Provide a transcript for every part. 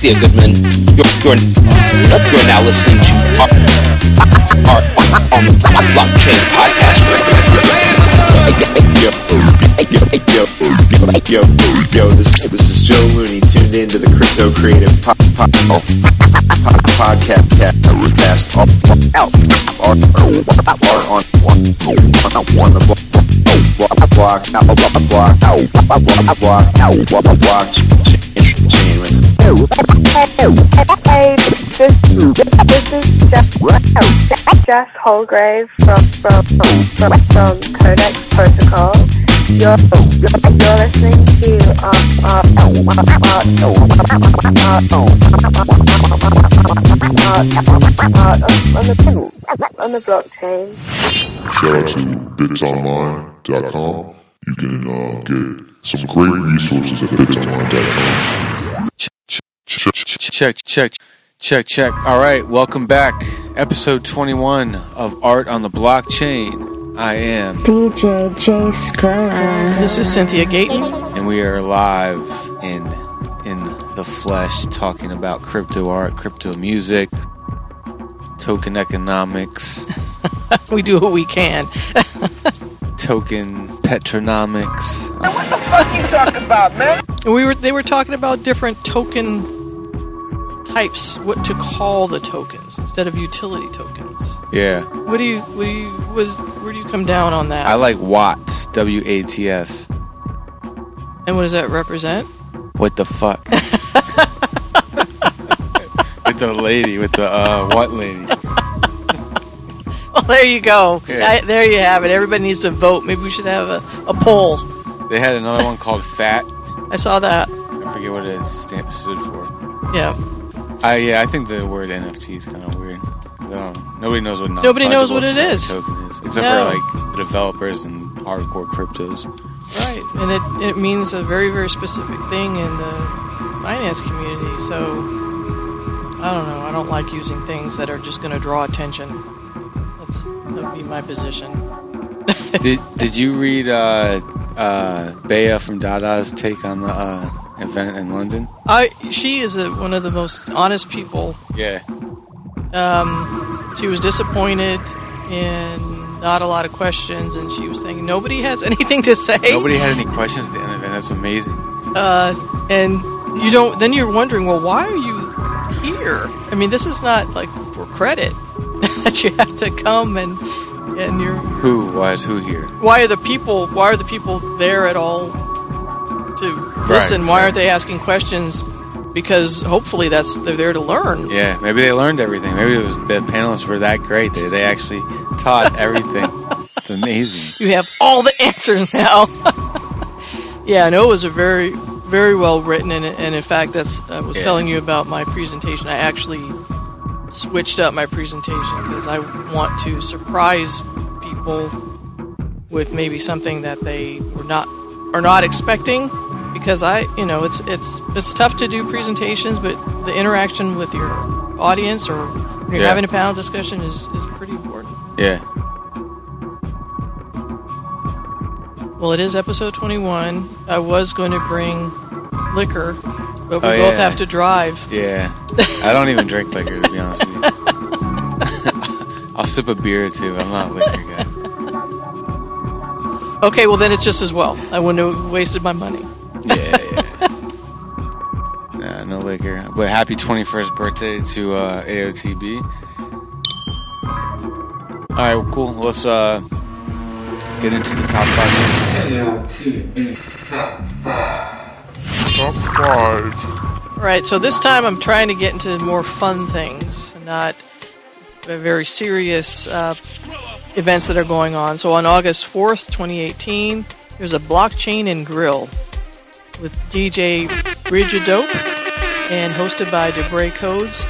Cynthia Goodman. You're, you're, you're now listening to our, our, on the Blockchain Podcast. Yo, yo, this, this is Joe Looney tuned into the Crypto Creative po- po- po- Podcast cast out on on on the block block block block block block chain Hey, this, is Jeff, Jeff Holgrave from, from, from, from, Codex Protocol. You're, you're listening to uh, on the blockchain. Shout out to bitsonline.com. You can uh, get some great resources at bitsonline.com. check, check, check, check. Check, check. All right, welcome back. Episode 21 of Art on the Blockchain. I am, DJ J Skrilla. This is Cynthia Gayton. and we are live in in the flesh, talking about crypto art, crypto music, token economics, We do what we can. token petronomics. Now what the fuck are you talking about, man? And we were they were talking about different token types, what to call the tokens instead of utility tokens. Yeah, What do you what do you was where do you come down on that? I like Watts, W A T S. and what does that represent? What the fuck? with the lady, with the uh, what lady? There you go. Yeah. I- there you have it. Everybody needs to vote. Maybe we should have a, a poll. They had another one called Fat. I saw that. I forget what it stand, stood for. Yeah. I yeah, I think the word NFT is kind of weird. Um, nobody knows what Nobody knows what it is. token is, except No. for like the developers and hardcore cryptos. Right, and it, it means a very, very specific thing in the finance community. So, I don't know. I don't like using things that are just going to draw attention. That would be my position. did Did you read uh, uh, Bea from Dada's take on the uh, event in London? I she is a, one of the most honest people. Yeah, Um, she was disappointed and not a lot of questions, and she was saying nobody has anything to say. nobody had any questions at the end of it. That's amazing. uh, and you don't. Then you're wondering, well, why are you here? I mean, this is not like for credit that you have to come and and you're. Who was who here? Why are the people? Why are the people there at all to listen? Why right. aren't they asking questions? Because hopefully that's they're there to learn. Yeah, maybe they learned everything. Maybe it was the panelists were that great. They they actually taught everything. it's amazing. You have all the answers now. yeah, I know it was a very, very well written, and, and in fact, that's I was Yeah. telling you about my presentation. I actually switched up my presentation because I want to surprise people with maybe something that they were not are not expecting. Because I, you know, it's it's it's tough to do presentations, but the interaction with your audience or when you're Yeah. having a panel discussion is is pretty important. Yeah. Well, it is episode 21. I was going to bring liquor, but we Oh, both yeah. have to drive. Yeah. I don't even drink liquor, be honest with you. I'll sip a beer or two. I'm not a liquor guy. Okay, well, then it's just as well. I wouldn't have wasted my money. Yeah, yeah. Nah, no liquor. But happy 21st birthday to uh, AOTB. All right, well, cool. Let's uh, get into the top five. Top five. All right, so this time I'm trying to get into more fun things, not very serious uh, events that are going on. So on August 4th, 2018, there's a blockchain and grill with DJ Brigidope and hosted by Debray Codes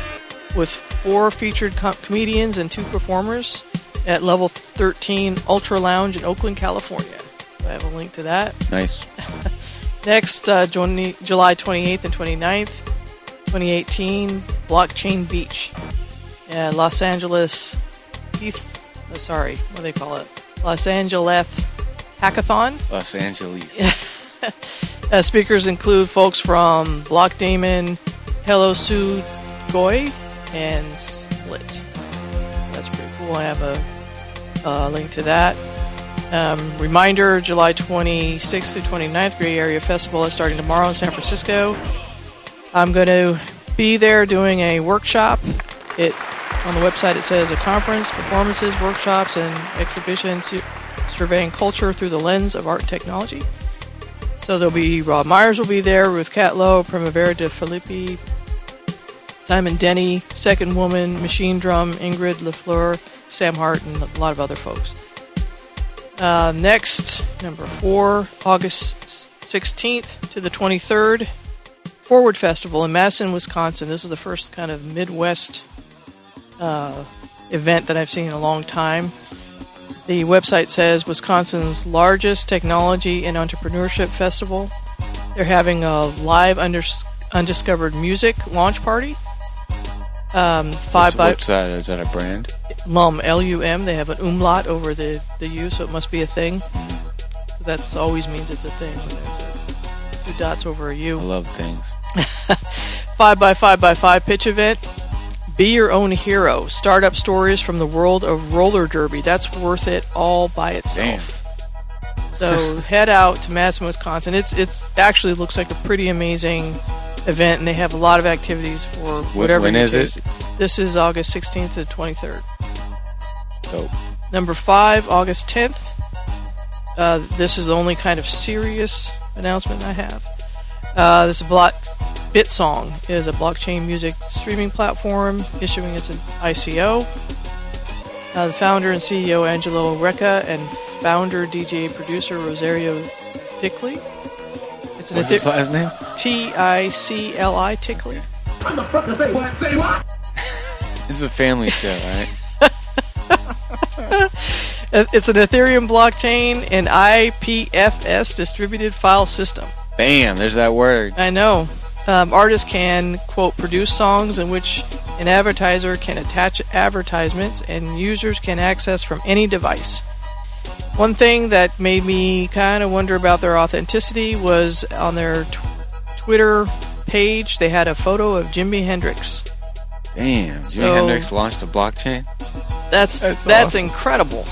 with four featured com- comedians and two performers at level 13 Ultra Lounge in Oakland, California. So I have a link to that. Nice. Next, uh, July 28th and 29th, 2018, Blockchain Beach, uh, Los Angeles, Heath, uh, sorry, what do they call it? Los Angeles Hackathon. Los Angeles. Uh, speakers include folks from Blockdaemon, Hello Sue Goy and Split. That's pretty cool. I have a, a link to that. Um, reminder July 26th through 29th, Gray Area Festival is starting tomorrow in San Francisco. I'm going to be there doing a workshop. It On the website, it says a conference, performances, workshops, and exhibitions surveying culture through the lens of art and technology. So there'll be Rob Myers will be there, Ruth Catlow, Primavera de Filippi, Simon Denny, Second Woman, Machinedrum, Ingrid LaFleur, Sam Hart, and a lot of other folks. Uh, next, number four, August 16th to the 23rd, Forward Festival in Madison, Wisconsin. This is the first kind of Midwest uh, event that I've seen in a long time. The website says Wisconsin's largest technology and entrepreneurship festival. They're having a live undis- undiscovered music launch party. Um, five What's, by what's that? Is that a brand? Lum L U M. They have an umlaut over the the U, so it must be a thing. That always means it's a thing. When there's a, two dots over a I U. love things. Five by five by five pitch event. Be your own hero. Startup stories from the world of roller derby. That's worth it all by itself. So head out to Madison, Wisconsin. It's it's actually looks like a pretty amazing event, and they have a lot of activities for whatever. when you it? This is August 16th to 23rd. Dope. Number five, August 10th. Uh, this is the only kind of serious announcement I have. Uh, this is block BitSong is a blockchain music streaming platform issuing its ICO. Uh, the founder and CEO Angelo Recca and founder DJ producer Rosario Tickley. It's an What's his last name? T I C L I Tickley. This is a family show, right? It's an Ethereum blockchain and IPFS distributed file system. Bam! There's that word. I know. Um, artists can, quote, produce songs in which an advertiser can attach advertisements and users can access from any device. One thing that made me kind of wonder about their authenticity was on their t- Twitter page, they had a photo of Jimi Hendrix. Damn. Jimi So- Hendrix launched a blockchain. That's That's that's, awesome. incredible.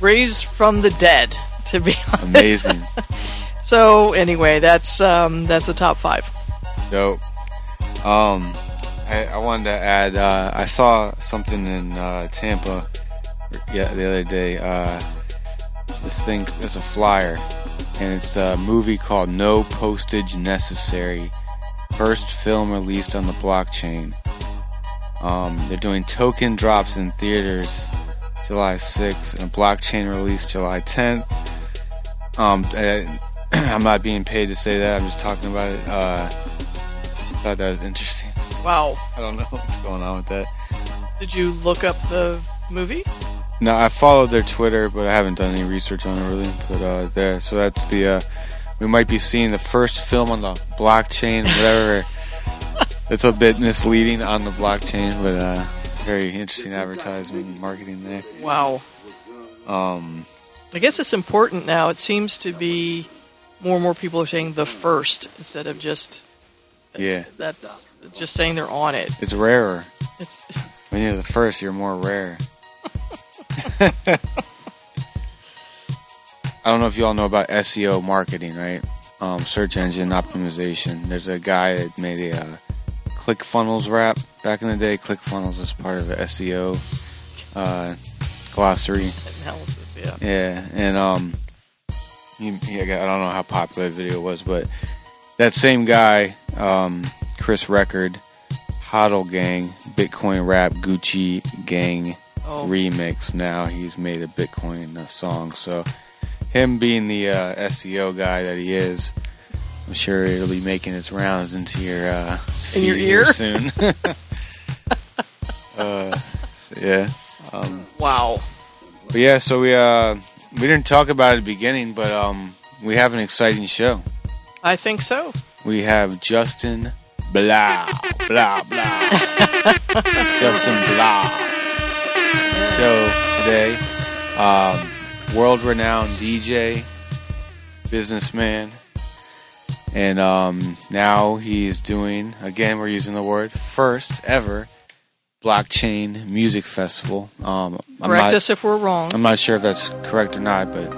Raised from the dead, to be honest. Amazing. So anyway, that's um, that's the top five. Dope. Um, I, I wanted to add. Uh, I saw something in uh, Tampa, yeah, the other day. Uh, this thing, it's a flyer, and it's a movie called No Postage Necessary. First film released on the blockchain. Um, they're doing token drops in theaters July 6th and a blockchain release July 10th. Um, I, I'm not being paid to say that. I'm just talking about it. Uh, thought that was interesting. Wow. I don't know what's going on with that. Did you look up the movie? No, I followed their Twitter, but I haven't done any research on it really. But uh, there, so that's the. Uh, we might be seeing the first film on the blockchain, whatever. it's a bit misleading on the blockchain, but uh, very interesting advertisement and marketing there. Wow. Um, I guess it's important now. It seems to be more and more people are saying the first instead of just yeah, that's just saying they're on it. it's rarer. It's When you're the first, you're more rare. I don't know if you all know about SEO marketing, right? Um, search engine optimization. There's a guy that made a uh, ClickFunnels rap back in the day. ClickFunnels is part of the SEO uh, glossary. analysis, yeah. Yeah, and um, he, he, I don't know how popular the video was, but that same guy, um, Chris Record, Hodl Gang, Bitcoin Rap, Gucci Gang Oh. remix. Now he's made a Bitcoin uh, song. So him being the uh, SEO guy that he is, I'm sure it'll be making its rounds into your uh, In your ear? soon. uh, so yeah. Um, Wow. but yeah, so we uh we didn't talk about it at the beginning, but um we have an exciting show. I think so. We have Justin blah blah blah Justin blah show today. Um, world renowned DJ, businessman, and um, now he's doing again. We're using the word first ever blockchain music festival. Um, I'm Correct not, us if we're wrong. I'm not sure if that's correct or not, but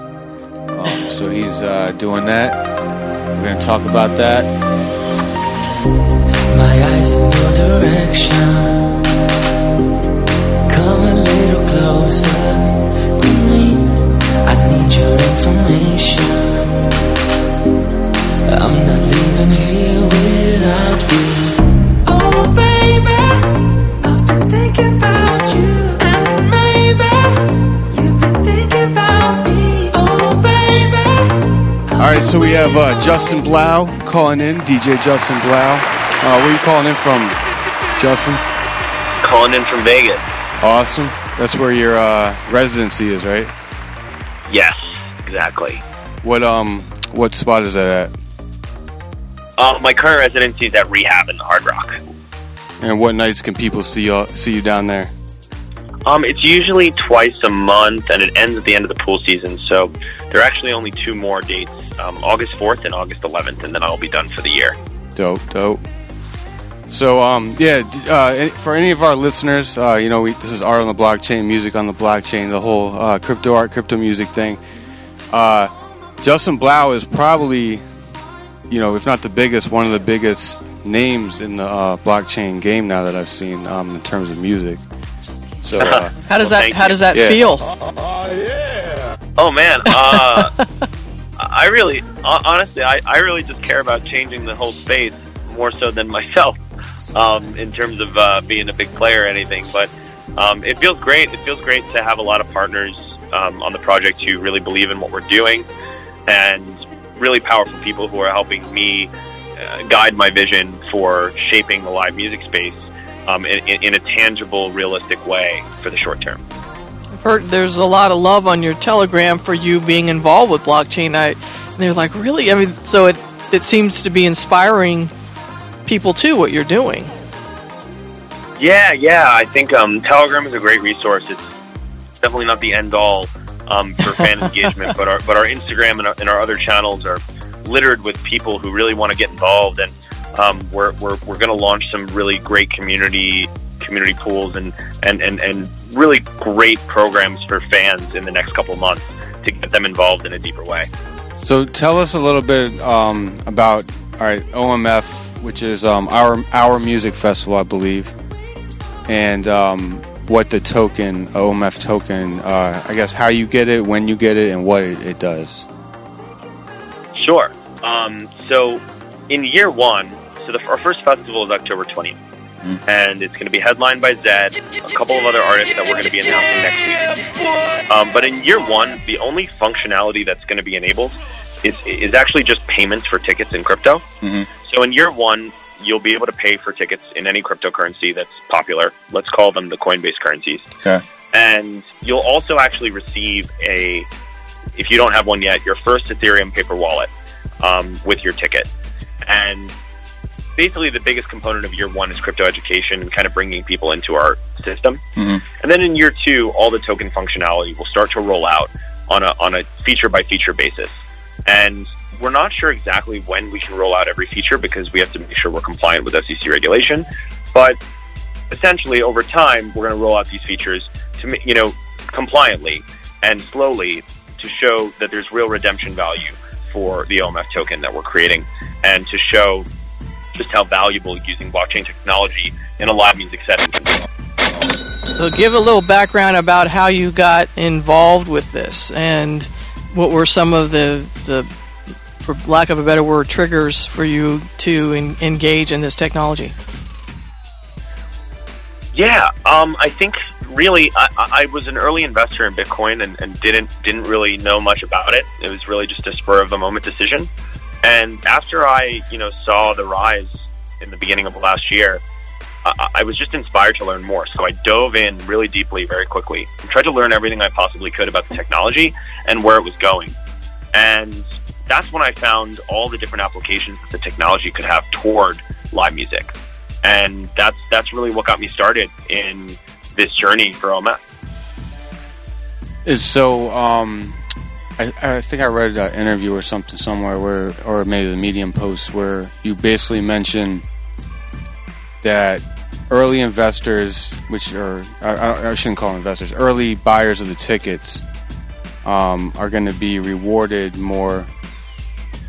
um, so he's uh, doing that. We're gonna talk about that. Closer to me. I need your information. I'm not leaving here without you. Oh, baby, I've been thinking about you. And maybe you've been thinking about me. Oh, baby. All right, so we have uh, Justin Blau calling in, DJ Justin Blau. Uh, where are you calling in from, Justin? Calling in from Vegas. Awesome. That's where your uh, residency is, right? Yes, exactly. What um, what spot is that at? Uh, my current residency is at Rehab in the Hard Rock. And what nights can people see you see you down there? Um, it's usually twice a month, and it ends at the end of the pool season. So there are actually only two more dates: um, August 4th and August 11th, and then I'll be done for the year. Dope, dope. So, um, yeah, uh, for any of our listeners, uh, you know, we, this is art on the blockchain, music on the blockchain, the whole uh, crypto art, crypto music thing. Uh, Justin Blau is probably, you know, if not the biggest, one of the biggest names in the uh, blockchain game now that I've seen um, in terms of music. So, uh, How does Well, that How you. does that Yeah. feel? Oh man, uh, I really, honestly, I, I really just care about changing the whole space more so than myself um, in terms of uh, being a big player or anything. But um, it feels great. It feels great to have a lot of partners um, on the project who really believe in what we're doing, and really powerful people who are helping me uh, guide my vision for shaping the live music space um, in, in in a tangible, realistic way for the short term. I've heard there's a lot of love on your Telegram for you being involved with blockchain. I, they're like, really? I mean, so it it seems to be inspiring people too. What you're doing. Yeah, yeah. I think um, Telegram is a great resource. It's definitely not the end all um, for fan engagement, but our but our Instagram and our, and our other channels are littered with people who really want to get involved, and um, we're we're, we're going to launch some really great community community pools and, and, and, and really great programs for fans in the next couple of months to get them involved in a deeper way. So tell us a little bit um, about all right OMF, which is um, our our music festival, I believe, and um, what the token OMF token. Uh, I guess how you get it, when you get it, and what it, it does. Sure. Um, so in year one, so the, our first festival is October 20th. And it's going to be headlined by Zedd, a couple of other artists that we're going to be announcing next week. Um, but in year one, the only functionality that's going to be enabled is, is actually just payments for tickets in crypto. Mhm. So in year one, you'll be able to pay for tickets in any cryptocurrency that's popular. Let's call them the Coinbase currencies. Okay. And you'll also actually receive a, if you don't have one yet, your first Ethereum paper wallet um, with your ticket. And basically, the biggest component of year one is crypto education and kind of bringing people into our system. Mhm. And then in year two, all the token functionality will start to roll out on a on a feature by feature basis. And we're not sure exactly when we can roll out every feature because we have to make sure we're compliant with SEC regulation. But essentially, over time, we're going to roll out these features to you know compliantly and slowly to show that there's real redemption value for the OMF token that we're creating, and to show just how valuable using blockchain technology in a live music setting can be. So give a little background about how you got involved with this and what were some of the the for lack of a better word triggers for you to en- engage in this technology. Yeah, um, I think really I, I was an early investor in Bitcoin and, and didn't didn't really know much about it. It was really just a spur of the moment decision. And after I you know saw the rise in the beginning of last year, I, I was just inspired to learn more. So I dove in really deeply, very quickly, and tried to learn everything I possibly could about the technology and where it was going. And that's when I found all the different applications that the technology could have toward live music and that's that's really what got me started in this journey for OMF. Is so. Um, I, I think I read an interview or something somewhere where, or maybe the Medium post where you basically mention that early investors, which are I, I- shouldn't call them investors, early buyers of the tickets, um, are going to be rewarded more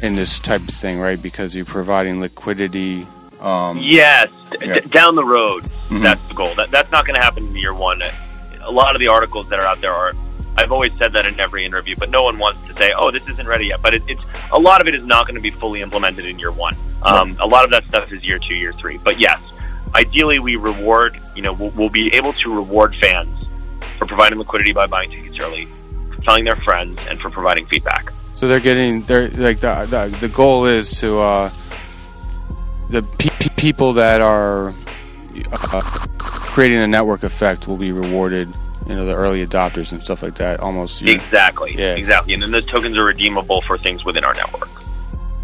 in this type of thing, right? Because you're providing liquidity. Um, Yes, Yeah. d- down the road, Mhm. that's the goal. That, that's not going to happen in year one. A lot of the articles that are out there are. I've always said that in every interview, but no one wants to say, "Oh, this isn't ready yet." But it, it's a lot of it is not going to be fully implemented in year one. Um, a lot of that stuff is year two, year three. But yes, ideally, we reward. You know, we'll, we'll be able to reward fans for providing liquidity by buying tickets early, for telling their friends, and for providing feedback. So they're getting they're like the the, the goal is to uh, the pe- pe- people that are uh, creating a network effect will be rewarded. You know, the early adopters and stuff like that. Almost, Exactly. Yeah. Exactly. And then those tokens are redeemable for things within our network.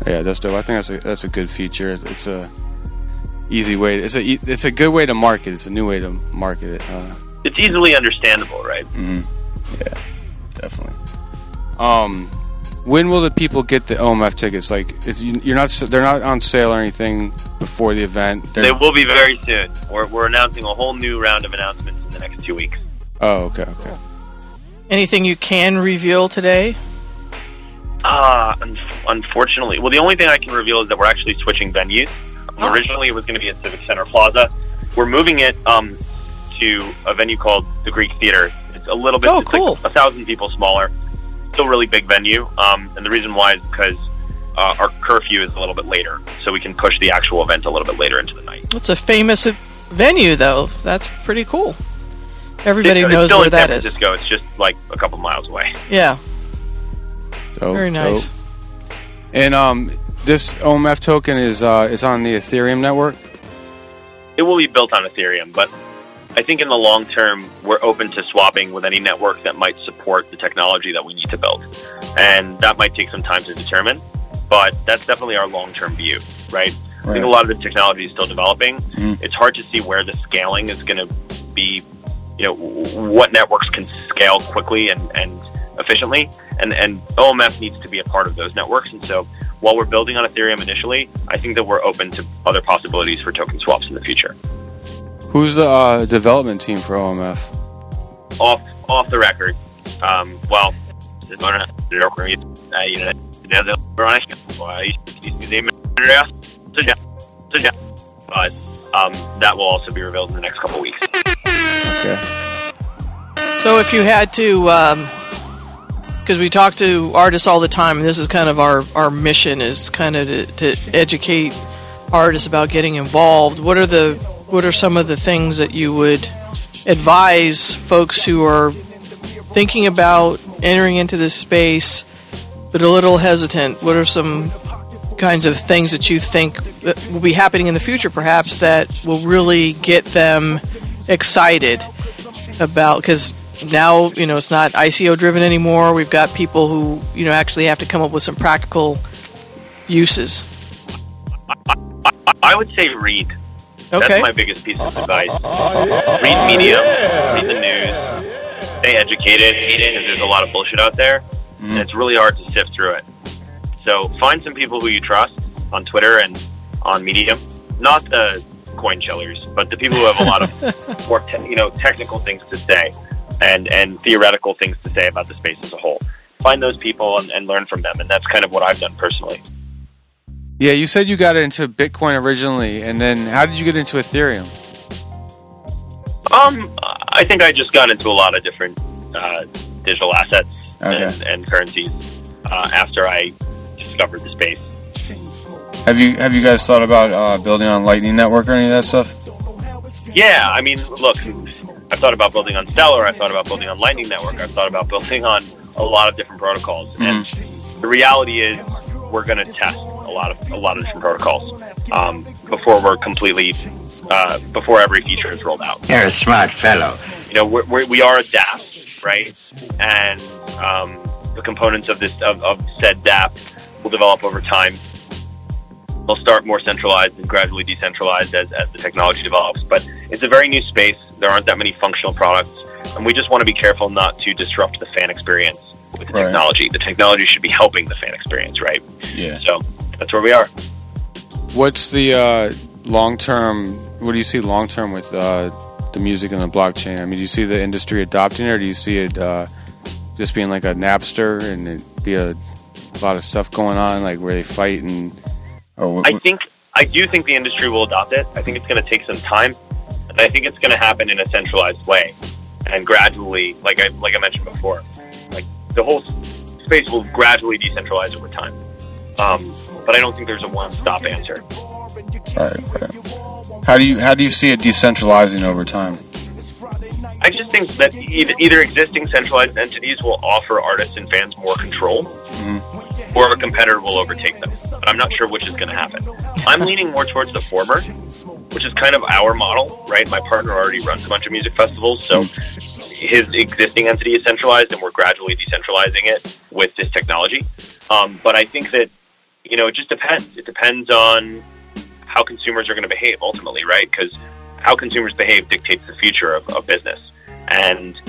yeah, that's dope. I think that's a that's a good feature. It's, it's a easy way. It's a e- it's a good way to market. It's a new way to market it. Uh, It's easily understandable, right? mhm. Yeah, definitely. Um, when will the people get the OMF tickets? Like, it's, you- you're not they're not on sale or anything before the event. They're- They will be very soon. We're, we're announcing a whole new round of announcements in the next two weeks. Oh, okay, okay. Anything you can reveal today? Ah, un- unfortunately. Well, the only thing I can reveal is that we're actually switching venues. Oh. Originally, it was going to be at Civic Center Plaza. We're moving it um, to a venue called the Greek Theater. It's a little bit, Oh, it's like a thousand people smaller. Still really big venue. Um, and the reason why is because uh, our curfew is a little bit later, so we can push the actual event a little bit later into the night. It's a famous venue, though. That's pretty cool. Everybody it's, knows it's still where in that San is. It's just like a couple miles away. Yeah, Dope, very nice. dope. And um, this OMF token is uh, it's on the Ethereum network. it will be built on Ethereum, but I think in the long term, we're open to swapping with any network that might support the technology that we need to build. And that might take some time to determine, but that's definitely our long term view, right? I think a lot of the technology is still developing. Mhm. It's hard to see where the scaling is going to be, you know, w- what networks can scale quickly and, and efficiently. And, and OMF needs to be a part of those networks. And so while we're building on Ethereum initially, I think that we're open to other possibilities for token swaps in the future. Who's the uh, development team for OMF? off off the record. Um, well, but um, that will also be revealed in the next couple weeks. Okay. So if you had to, because we talk to artists all the time, and this is kind of our, our mission is kind of to, to educate artists about getting involved. What are the what are some of the things that you would advise folks who are thinking about entering into this space but a little hesitant? What are some kinds of things that you think that will be happening in the future, perhaps that will really get them excited about because now you know it's not ICO driven anymore. We've got people who you know actually have to come up with some practical uses. I would say read. Okay. That's my biggest piece of advice. Read media, read the news, stay educated because there's a lot of bullshit out there, and it's really hard to sift through it. So find some people who you trust on Twitter and on Medium, not the coin shellers, but the people who have a lot of more te- you know technical things to say and and theoretical things to say about the space as a whole. Find those people and, and learn from them, and that's kind of what I've done personally. Yeah, you said you got into Bitcoin originally, and then how did you get into Ethereum? Um, I think I just got into a lot of different uh, digital assets Okay. and, and currencies uh, after I discovered the space. Have you have you guys thought about uh, building on Lightning Network or any of that stuff? Yeah, I mean, look, I've thought about building on Stellar. I've thought about building on Lightning Network. I've thought about building on a lot of different protocols. And the reality is, we're going to test a lot of a lot of different protocols um, before we're completely uh, before every feature is rolled out. You're a smart fellow. you know, we're, we're, we are a DApp, right? And um, the components of this of, of said DApp will develop over time. They'll start more centralized and gradually decentralized as, as the technology develops. But it's a very new space. There aren't that many functional products, and we just want to be careful not to disrupt the fan experience with the Right. technology. The technology should be helping the fan experience, right? Yeah. So that's where we are. What's the uh, long term? What do you see long term with uh, the music and the blockchain? I mean, do you see the industry adopting it, or do you see it uh, just being like a Napster and it be a, lot of stuff going on, like where they fight and? Or I think I do think the industry will adopt it. I think it's going to take some time, and I think it's going to happen in a centralized way, and gradually, like I like I mentioned before, like the whole space will gradually decentralize over time. Um, but I don't think there's a one-stop answer. Right, right. How do you how do you see it decentralizing over time? I just think that either, either existing centralized entities will offer artists and fans more control, or a competitor will overtake them. But I'm not sure which is going to happen. I'm leaning more towards the former, which is kind of our model, right? My partner already runs a bunch of music festivals, so his existing entity is centralized, and we're gradually decentralizing it with this technology. Um, but I think that you know it just depends. It depends on how consumers are going to behave ultimately, right? Because how consumers behave dictates the future of, of business, and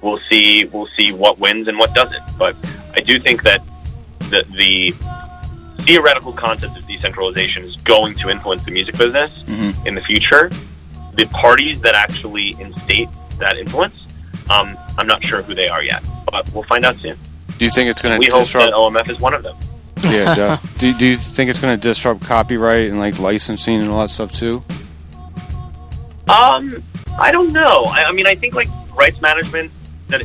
we'll see we'll see what wins and what doesn't. But I do think that the the theoretical concept of decentralization is going to influence the music business in the future. The parties that actually instate that influence, um, I'm not sure who they are yet, but we'll find out soon. Do you think it's going to? We to hope disrupt? that OMF is one of them. yeah. Jeff. do, do you think it's going to disrupt copyright and like licensing and all that stuff too? Um, I don't know. I, I mean, I think like rights management that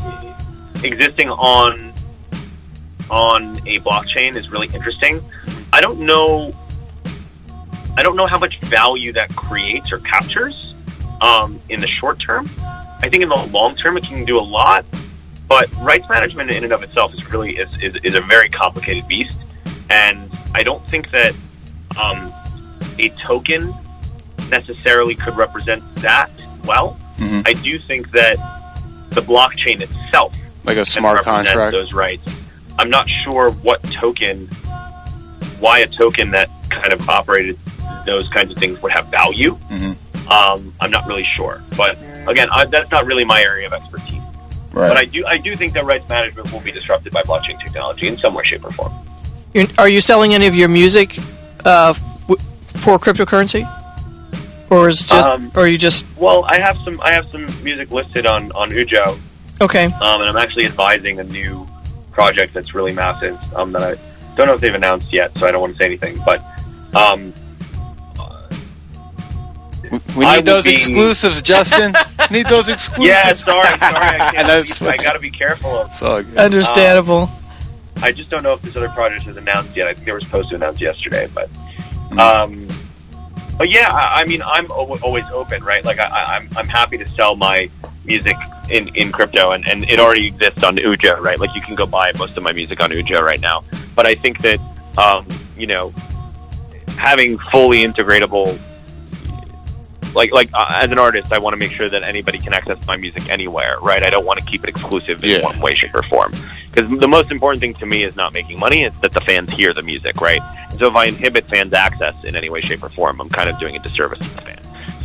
existing on on a blockchain is really interesting. I don't know. I don't know how much value that creates or captures um, in the short term. I think in the long term it can do a lot, but rights management in and of itself is really is, is, is a very complicated beast, and I don't think that um, a token necessarily could represent that well. Mhm. I do think that the blockchain itself Like a smart contract? those rights. I'm not sure what token, why a token that kind of operated those kinds of things would have value. Mhm. Um, I'm not really sure, but again, I, that's not really my area of expertise. Right. But I do, I do think that rights management will be disrupted by blockchain technology in some way, shape, or form. You're, are you selling any of your music uh, w- for cryptocurrency, or is just, Um, or you just Well, I have some, I have some music listed on on Ujo, okay? um, and I'm actually advising a new project that's really massive um, that I don't know if they've announced yet, so I don't want to say anything. But um, We need those be- exclusives, Justin. need those exclusives. yeah, sorry, sorry, I I can't. I got to be careful of. It's all good. Understandable. I just don't know if this other project is announced yet. I think they were supposed to announce yesterday, but um, but yeah, I, I mean, I'm al- always open, right? Like I, I, I'm I'm happy to sell my music in, in crypto, and, and it already exists on Ujo, right? Like you can go buy most of my music on Ujo right now. But I think that um, you know, having fully integratable. Like, like uh, as an artist, I want to make sure that anybody can access my music anywhere, right? I don't want to keep it exclusive in Yeah. one way, shape, or form. Because the most important thing to me is not making money; it's that the fans hear the music, right? And so, if I inhibit fans' access in any way, shape, or form, I'm kind of doing a disservice to the fan.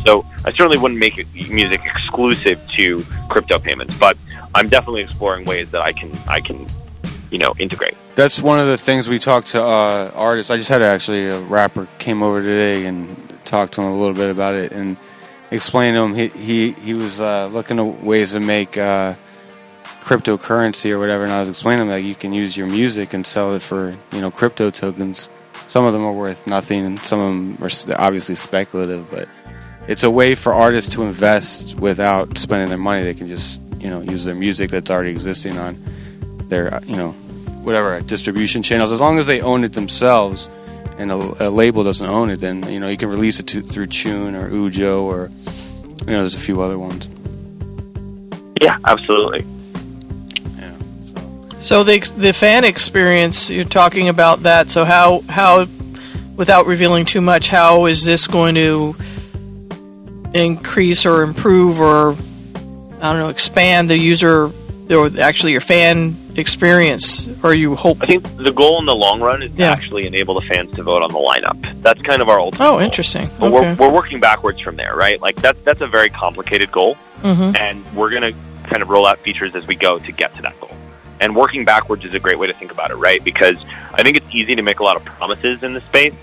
So, I certainly wouldn't make music exclusive to crypto payments, but I'm definitely exploring ways that I can, I can, you know, integrate. That's one of the things we talked to uh, artists. I just had actually a rapper came over today and talked to him a little bit about it and explained to him he he, he was uh, looking at ways to make uh, cryptocurrency or whatever. And I was explaining that you can use your music and sell it for you know crypto tokens. Some of them are worth nothing, and some of them are obviously speculative. But it's a way for artists to invest without spending their money. They can just you know use their music that's already existing on their uh, you know whatever distribution channels as long as they own it themselves and a, a label doesn't own it then you know you can release it to, through Tune or Ujo or you know there's a few other ones Yeah, absolutely. So the the fan experience you're talking about that. So how how without revealing too much, how is this going to increase or improve or I don't know expand the user or actually your fan experience? Or you hope? I think the goal in the long run is to actually enable the fans to vote on the lineup. That's kind of our ultimate. Oh, goal. interesting. But Okay. we're, we're working backwards from there, right? Like that's that's a very complicated goal, Mhm. and we're gonna kind of roll out features as we go to get to that goal. And working backwards is a great way to think about it, right? Because I think it's easy to make a lot of promises in this space,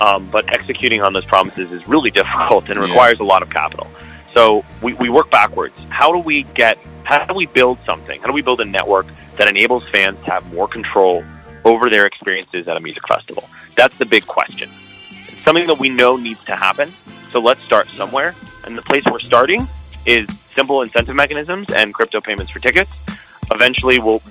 um, but executing on those promises is really difficult and Yeah. requires a lot of capital. So we, we work backwards. How do we get, how do we build something? How do we build a network that enables fans to have more control over their experiences at a music festival? That's the big question. It's something that we know needs to happen. So let's start somewhere. And the place we're starting is simple incentive mechanisms and crypto payments for tickets. Eventually, we'll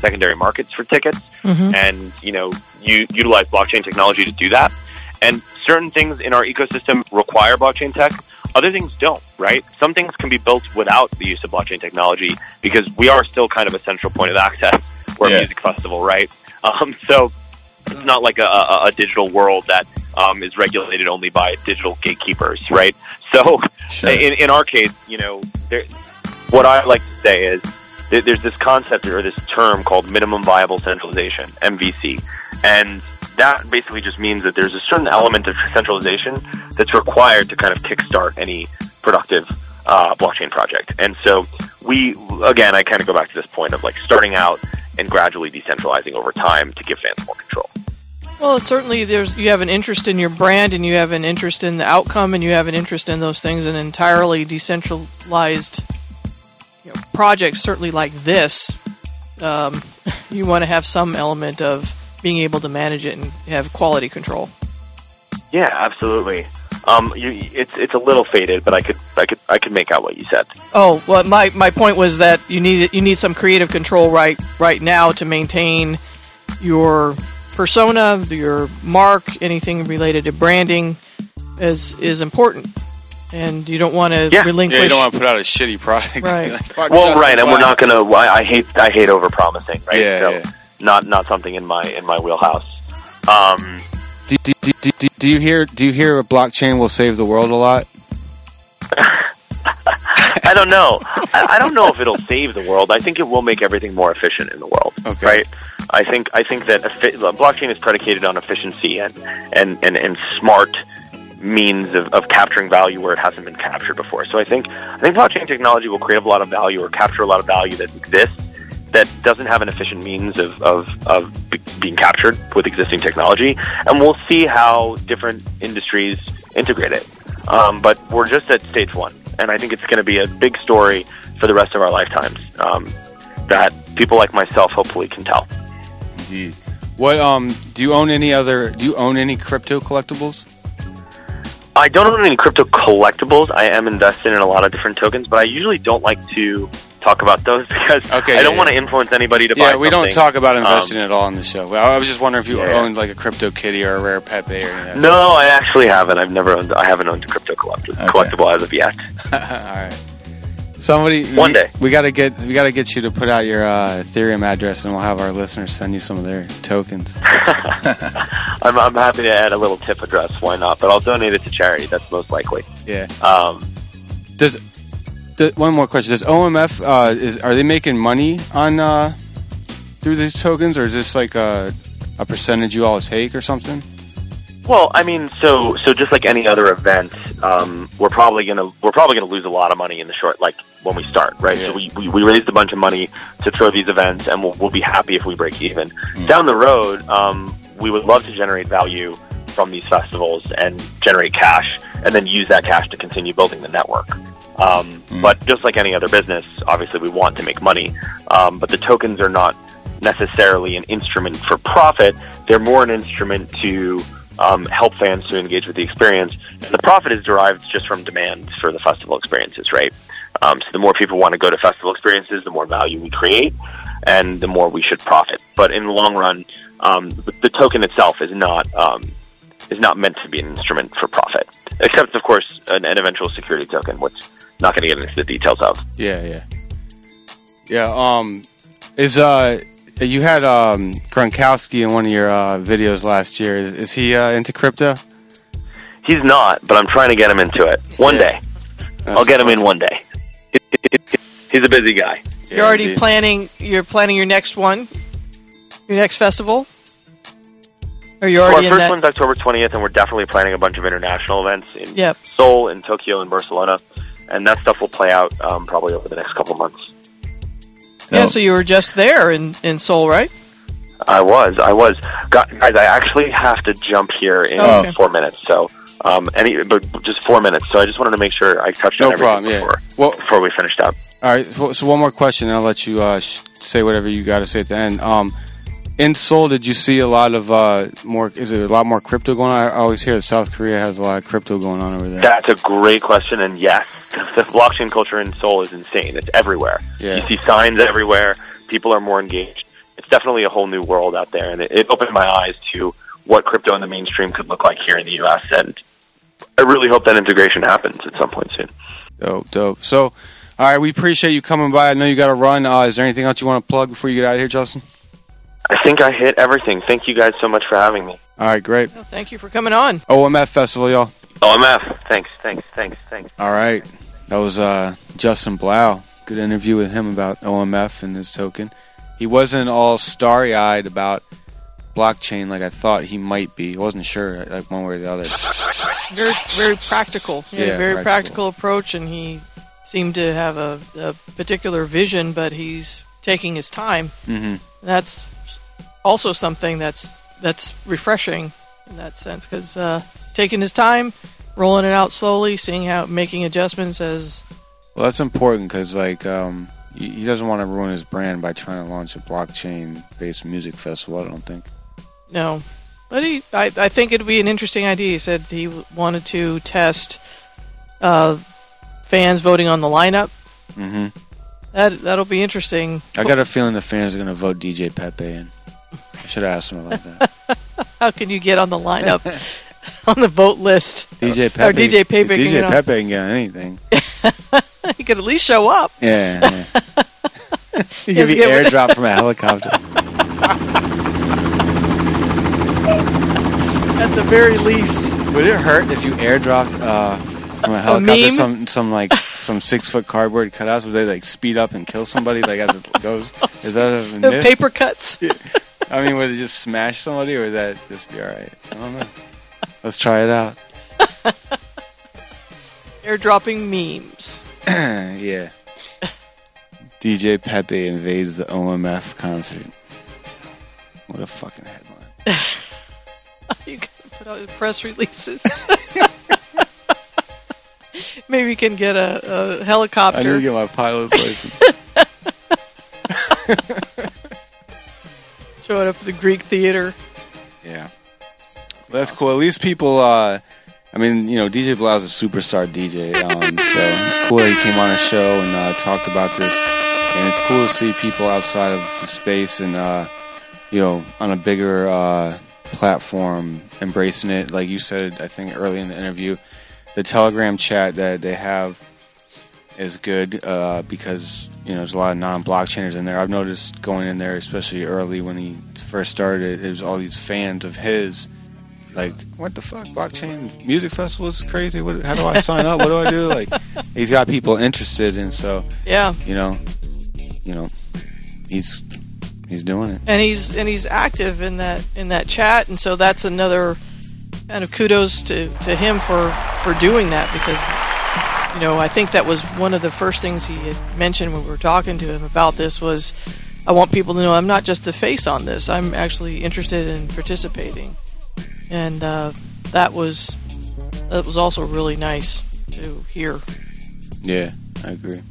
secondary markets for tickets, Mhm. and you know, you utilize blockchain technology to do that. And certain things in our ecosystem require blockchain tech. Other things don't, right? Some things can be built without the use of blockchain technology because we are still kind of a central point of access. We're Yeah. a music festival, right? Um, so it's not like a, a, a digital world that um, is regulated only by digital gatekeepers, right? So Sure. in, in our case, you know, there, what I like to say is that there's this concept or this term called minimum viable centralization, MVC, and that basically just means that there's a certain element of centralization that's required to kind of kickstart any productive uh, blockchain project. And so we, again, I kind of go back to this point of like starting out and gradually decentralizing over time to give fans more control. Well, certainly there's you have an interest in your brand and you have an interest in the outcome and you have an interest in those things. An entirely decentralized you know, project, certainly like this, um, you want to have some element of being able to manage it and have quality control. Yeah, absolutely. Um, you, it's it's a little faded, but I could I could I could make out what you said. Oh well, my, my point was that you need you need some creative control right right now to maintain your persona, your mark, anything related to branding is is important, and you don't want to Yeah. relinquish. Yeah, you don't want to put out a shitty product. Right. Like, fuck well, Justin right, and we're not gonna. I, I hate I hate over promising, right? Yeah, so yeah. not not something in my in my wheelhouse. Um, Do, do, do, do, do, do you hear? Do you hear a blockchain will save the world a lot? I don't know. I, I don't know if it'll save the world. I think it will make everything more efficient in the world. Okay. Right. I think I think that effi- blockchain is predicated on efficiency and and and, and smart means of, of capturing value where it hasn't been captured before. So I think I think blockchain technology will create a lot of value or capture a lot of value that exists that doesn't have an efficient means of, of, of be- being captured with existing technology. And we'll see how different industries integrate it. Um, but we're just at stage one. And I think it's going to be a big story for the rest of our lifetimes um, that people like myself hopefully can tell. Indeed. What um? Do you own any other? Do you own any crypto collectibles? I don't own any crypto collectibles. I am invested in a lot of different tokens, but I usually don't like to talk about those because Okay, I don't yeah, want to influence anybody to buy Yeah, we don't talk about investing Um, at all on the show. I was just wondering if you Yeah, yeah. owned like a crypto kitty or a rare Pepe or anything. like that. No, I actually haven't. I've never owned. I haven't owned a crypto collect- Okay. collectible as of yet. all right. Somebody, One day. we got to get we got to get you to put out your uh, Ethereum address, and we'll have our listeners send you some of their tokens. I'm, I'm happy to add a little tip address. Why not? But I'll donate it to charity. That's most likely. Yeah. Um, Does th- one more question? Does OMF uh, is are they making money on uh, through these tokens, or is this like a a percentage you all take or something? Well, I mean, so so just like any other event, um, we're probably gonna we're probably gonna lose a lot of money in the short, like when we start, right? Yeah. So we, we, we raised a bunch of money to throw these events, and we'll, we'll be happy if we break even. Down the road, um, we would love to generate value from these festivals and generate cash, and then use that cash to continue building the network. Um, But just like any other business, obviously we want to make money, um, but the tokens are not necessarily an instrument for profit. They're more an instrument to um, help fans to engage with the experience. And the profit is derived just from demand for the festival experiences, right? Um, so the more people want to go to festival experiences, the more value we create, and the more we should profit. But in the long run, um, the token itself is not um, is not meant to be an instrument for profit, except of course an, an eventual security token, which not going to get into the details of. Yeah, yeah, yeah. Um, is uh, you had um Gronkowski in one of your uh, videos last year. Is, is he uh, into crypto? He's not, but I'm trying to get him into it. One Yeah. day, I'll get him in one day. He's a busy guy. You're already indeed. planning. You're planning your next one, your next festival. Or you're Well, our in first that. one's October 20th, and we're definitely planning a bunch of international events in Yep. Seoul, in Tokyo, and Barcelona, and that stuff will play out um, probably over the next couple months. Yeah, so you were just there in, in Seoul, right? I was, I was. Gu- Guys, I actually have to jump here in Oh, okay. four minutes. So, um, any, but just four minutes. So I just wanted to make sure I touched on No everything problem. Yeah. before, Well, before we finished up. All right. So, one more question, and I'll let you uh, sh- say whatever you got to say at the end. Um, in Seoul, did you see a lot of uh, more? Is it a lot more crypto going on? I always hear that South Korea has a lot of crypto going on over there. That's a great question, and yes, the blockchain culture in Seoul is insane. It's everywhere. Yeah. You see signs everywhere. People are more engaged. It's definitely a whole new world out there, and it, it opened my eyes to what crypto in the mainstream could look like here in the U.S. And I really hope that integration happens at some point soon. Dope, dope. So, all right, we appreciate you coming by. I know you got to run. Uh, is there anything else you want to plug before you get out of here, Justin? I think I hit everything. Thank you guys so much for having me. All right, great. Well, thank you for coming on. OMF Festival, y'all. OMF. Thanks, thanks, thanks, thanks. All right. That was uh, Justin Blau. Good interview with him about OMF and his token. He wasn't all starry eyed about blockchain like I thought he might be. I wasn't sure, like one way or the other. Very, very practical. He had a very practical. practical. approach, and he seemed to have a, a particular vision, but he's taking his time. hmm That's also something that's that's refreshing in that sense because uh, taking his time, rolling it out slowly, seeing how making adjustments as Well, that's important because, like, um, he doesn't want to ruin his brand by trying to launch a blockchain based music festival, I don't think. No, but he, I, I think it'd be an interesting idea. He said he wanted to test uh, fans voting on the lineup. Mm-hmm. That that'll be interesting. I got a feeling the fans are going to vote DJ Pepe in. I should have asked him about that. How can you get on the lineup on the vote list? DJ Pepe. Or DJ Pepe can DJ get on. Pepe can get anything. he could at least show up. Yeah. yeah. he could be airdropped from a helicopter. At the very least, Would it hurt if you airdropped uh, from a helicopter meme? some some like some six foot cardboard cutouts? Would they like speed up and kill somebody like as it goes? Is that a myth? paper cuts. I mean, would it just smash somebody, or would that just be all right? I don't know. Let's try it out. Airdropping memes. yeah. DJ Pepe invades the OMF concert. What a fucking headline. You can put out press releases. Maybe you can get a helicopter. I need to get my pilot's license. Show it up at the Greek theater. Yeah. That's cool. At least people, uh, I mean, you know, DJ Blau's a superstar DJ. Um, so it's cool that he came on a show and uh, talked about this. And it's cool to see people outside of the space and, uh, you know, on a bigger uh, platform embracing it. Like you said, I think early in the interview, the Telegram chat that they have is good uh, because you know there's a lot of non-blockchainers in there. I've noticed going in there, especially early when he first started, it was all these fans of his. Like, what the fuck? Blockchain music festival is crazy. What, how do I sign up? What do I do? Like, he's got people interested, and so Yeah, you know, you know, he's he's doing it. and he's and he's active in that in that chat, and so that's another kind of kudos to, to him for for doing that because you know I think that was one of the first things he had mentioned when we were talking to him about this was I want people to know I'm not just the face on this. I'm actually interested in participating, and uh, that was that was also really nice to hear. Yeah, I agree.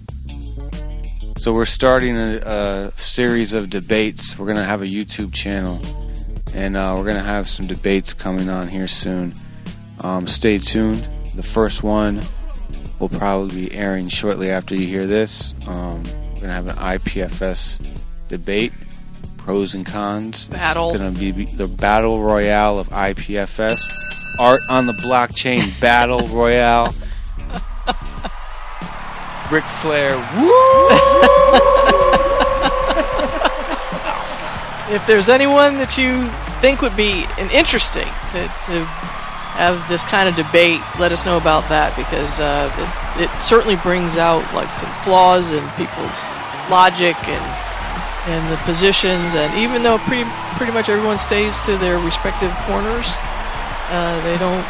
So we're starting a, a series of debates. We're gonna have a YouTube channel, and uh, we're gonna have some debates coming on here soon. Um, stay tuned. The first one will probably be airing shortly after you hear this. Um, we're gonna have an IPFS debate, pros and cons. Battle. It's gonna be the battle royale of IPFS. Art on the blockchain battle royale. Ric Flair, If there's anyone that you think would be an interesting to, to have this kind of debate, let us know about that because uh, it, it certainly brings out like some flaws in people's logic and and the positions. And even though pretty pretty much everyone stays to their respective corners, uh, they don't.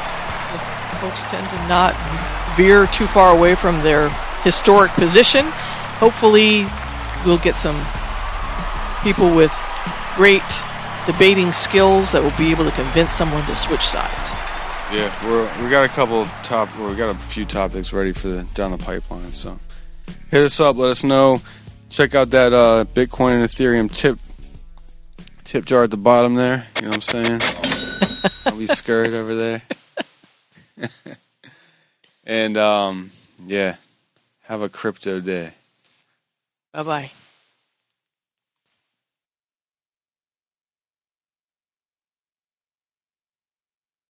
The folks tend to not veer too far away from their historic position. Hopefully, we'll get some people with great debating skills that will be able to convince someone to switch sides. Yeah, we're we got a couple of top, we got a few topics ready for the down the pipeline. So hit us up, let us know. Check out that uh, Bitcoin and Ethereum tip tip jar at the bottom there. You know what I'm saying? I'll be scared over there. and um, yeah, have a crypto day. Bye bye.